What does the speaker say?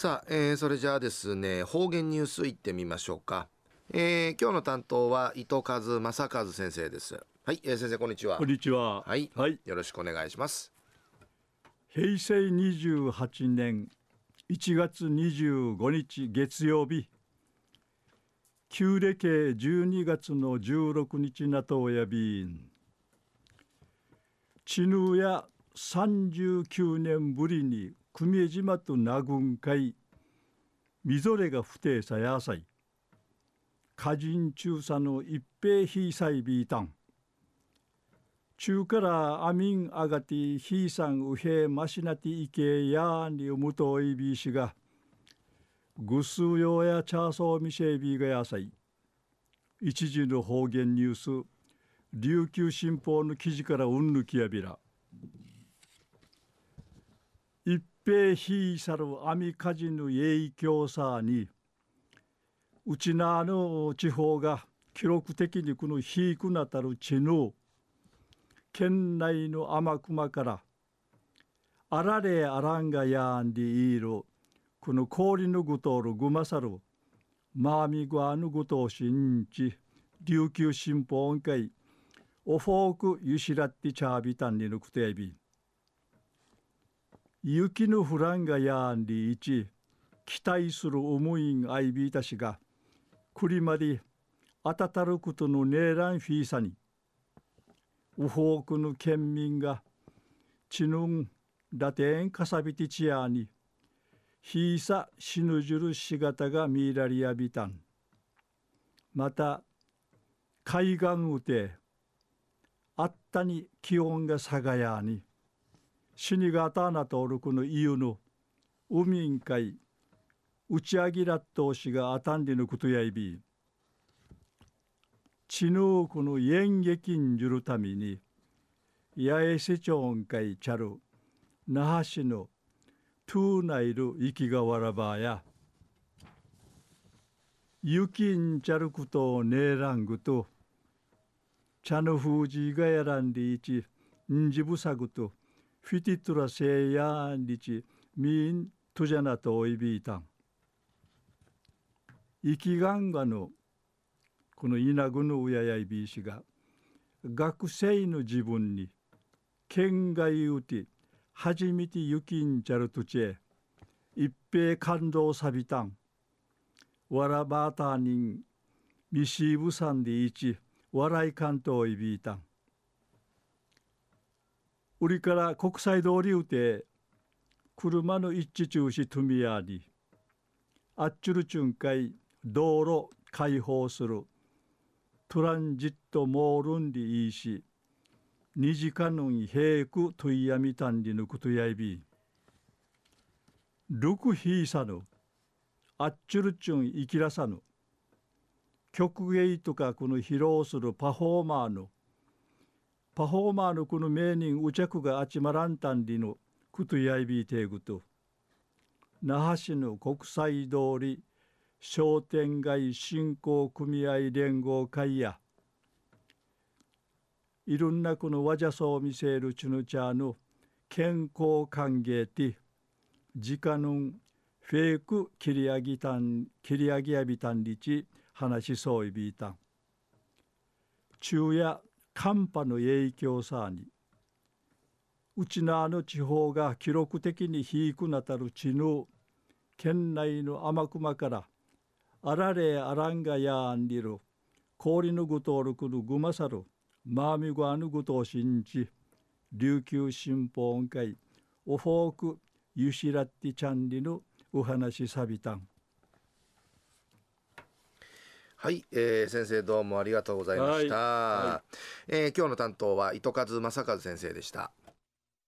さあ、えー、それじゃあですね方言ニュースいってみましょうか、えー、今日の担当は伊藤和正和先生です。はい、えー、先生こんにちは。こんにちは。はい、はい、よろしくお願いします。平成28年1月25日月曜日旧暦12月の16日なとおやびん。地ぬや39年ぶりに久米島となぐんかいみぞれが不定さやさい。歌人中佐の一平ひいさいびいたん。中からあみんあがてひいさんうへましなていけやにうむといびしがぐすうようやちゃそうみせいびがやさい。一時の方言ニュース琉球新報の記事からうんぬきやびら。一平ひいさるアミカジの影響さにうちなの地方が記録的にこの低くなたる地の県内の天熊からあられあらんがやんでいるこの氷のぐとるぐまさるマーミグアのぐとしんち琉球新報音会おフォークゆしらってチャービタンにぬくてやび。雪のフランがやんりいち期待する思いんあいびいたしがくりまであたたることのねえらんフィーサにウフォークの県民がちぬんラテンかさびてちやにひいさ死ぬじるしがたがみらりやびたん。また海岸うてあったに気温が下がやに死にがたなとおるこのイユの海んかい打ち上げらっとうしがあたんでのことやいびちぬこの演劇んじゅるために八重瀬町んかいちゃる那覇市のトゥーナイル生きがわらばや雪んちゃることをねえらんぐと茶の封じがやらんでいちんじぶさぐとフィティトラセイヤンリチミントジャナトイビータン生きがんがのこの稲具の親やいびいしが学生の自分に県外うて初めて雪んちゃるとちえ一平感動さびたんわらばたにんミシーブさんでいち笑い関東いびいたん売りから国際通りうて車の一致中止とみやにあっちゅるちゅんかい道路開放するトランジットモールンリいいし二時間の平くといやみたんりぬくとやいびルクヒーサヌあっちゅるちゅんいきらさぬ曲芸とかこの披露するパフォーマーのパフォーマーのこの名人うちゃくがあちまらんたんりのくとやいびてぐと那覇市の国際通り商店街振興組合連合会やいろんなこのわじゃそう見せるチュヌチャーの健康歓迎て時間のフェイク切り上げたん切り上げやびたんりち話しそういびいたん。昼夜寒波の影響さにうちなあの地方が記録的に低くなたる地の県内の天熊からあられあらんがやんりる氷のぐとおるくるぐまさるまみごあぬぐとおしんち琉球新報音会おフォークゆしらってちゃんりのお話さびたん。はい、えー、先生どうもありがとうございました、はいはい、えー、今日の担当は糸数正和先生でした